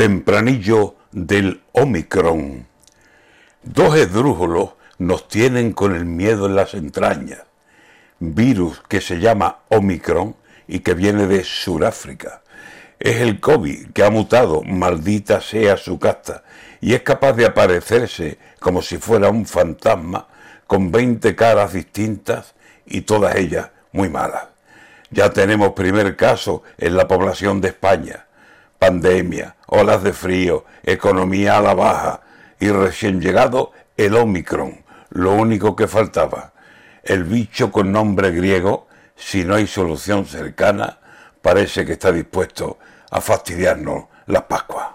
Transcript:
Tempranillo del Omicron. Dos esdrújulos nos tienen con el miedo en las entrañas. Virus que se llama Omicron y que viene de Suráfrica. Es el COVID que ha mutado, maldita sea su casta, y es capaz de aparecerse como si fuera un fantasma con 20 caras distintas y todas ellas muy malas. Ya tenemos primer caso en la población de España pandemia, olas de frío, economía a la baja y recién llegado el Omicron, lo único que faltaba. El bicho con nombre griego, si no hay solución cercana, parece que está dispuesto a fastidiarnos la Pascua.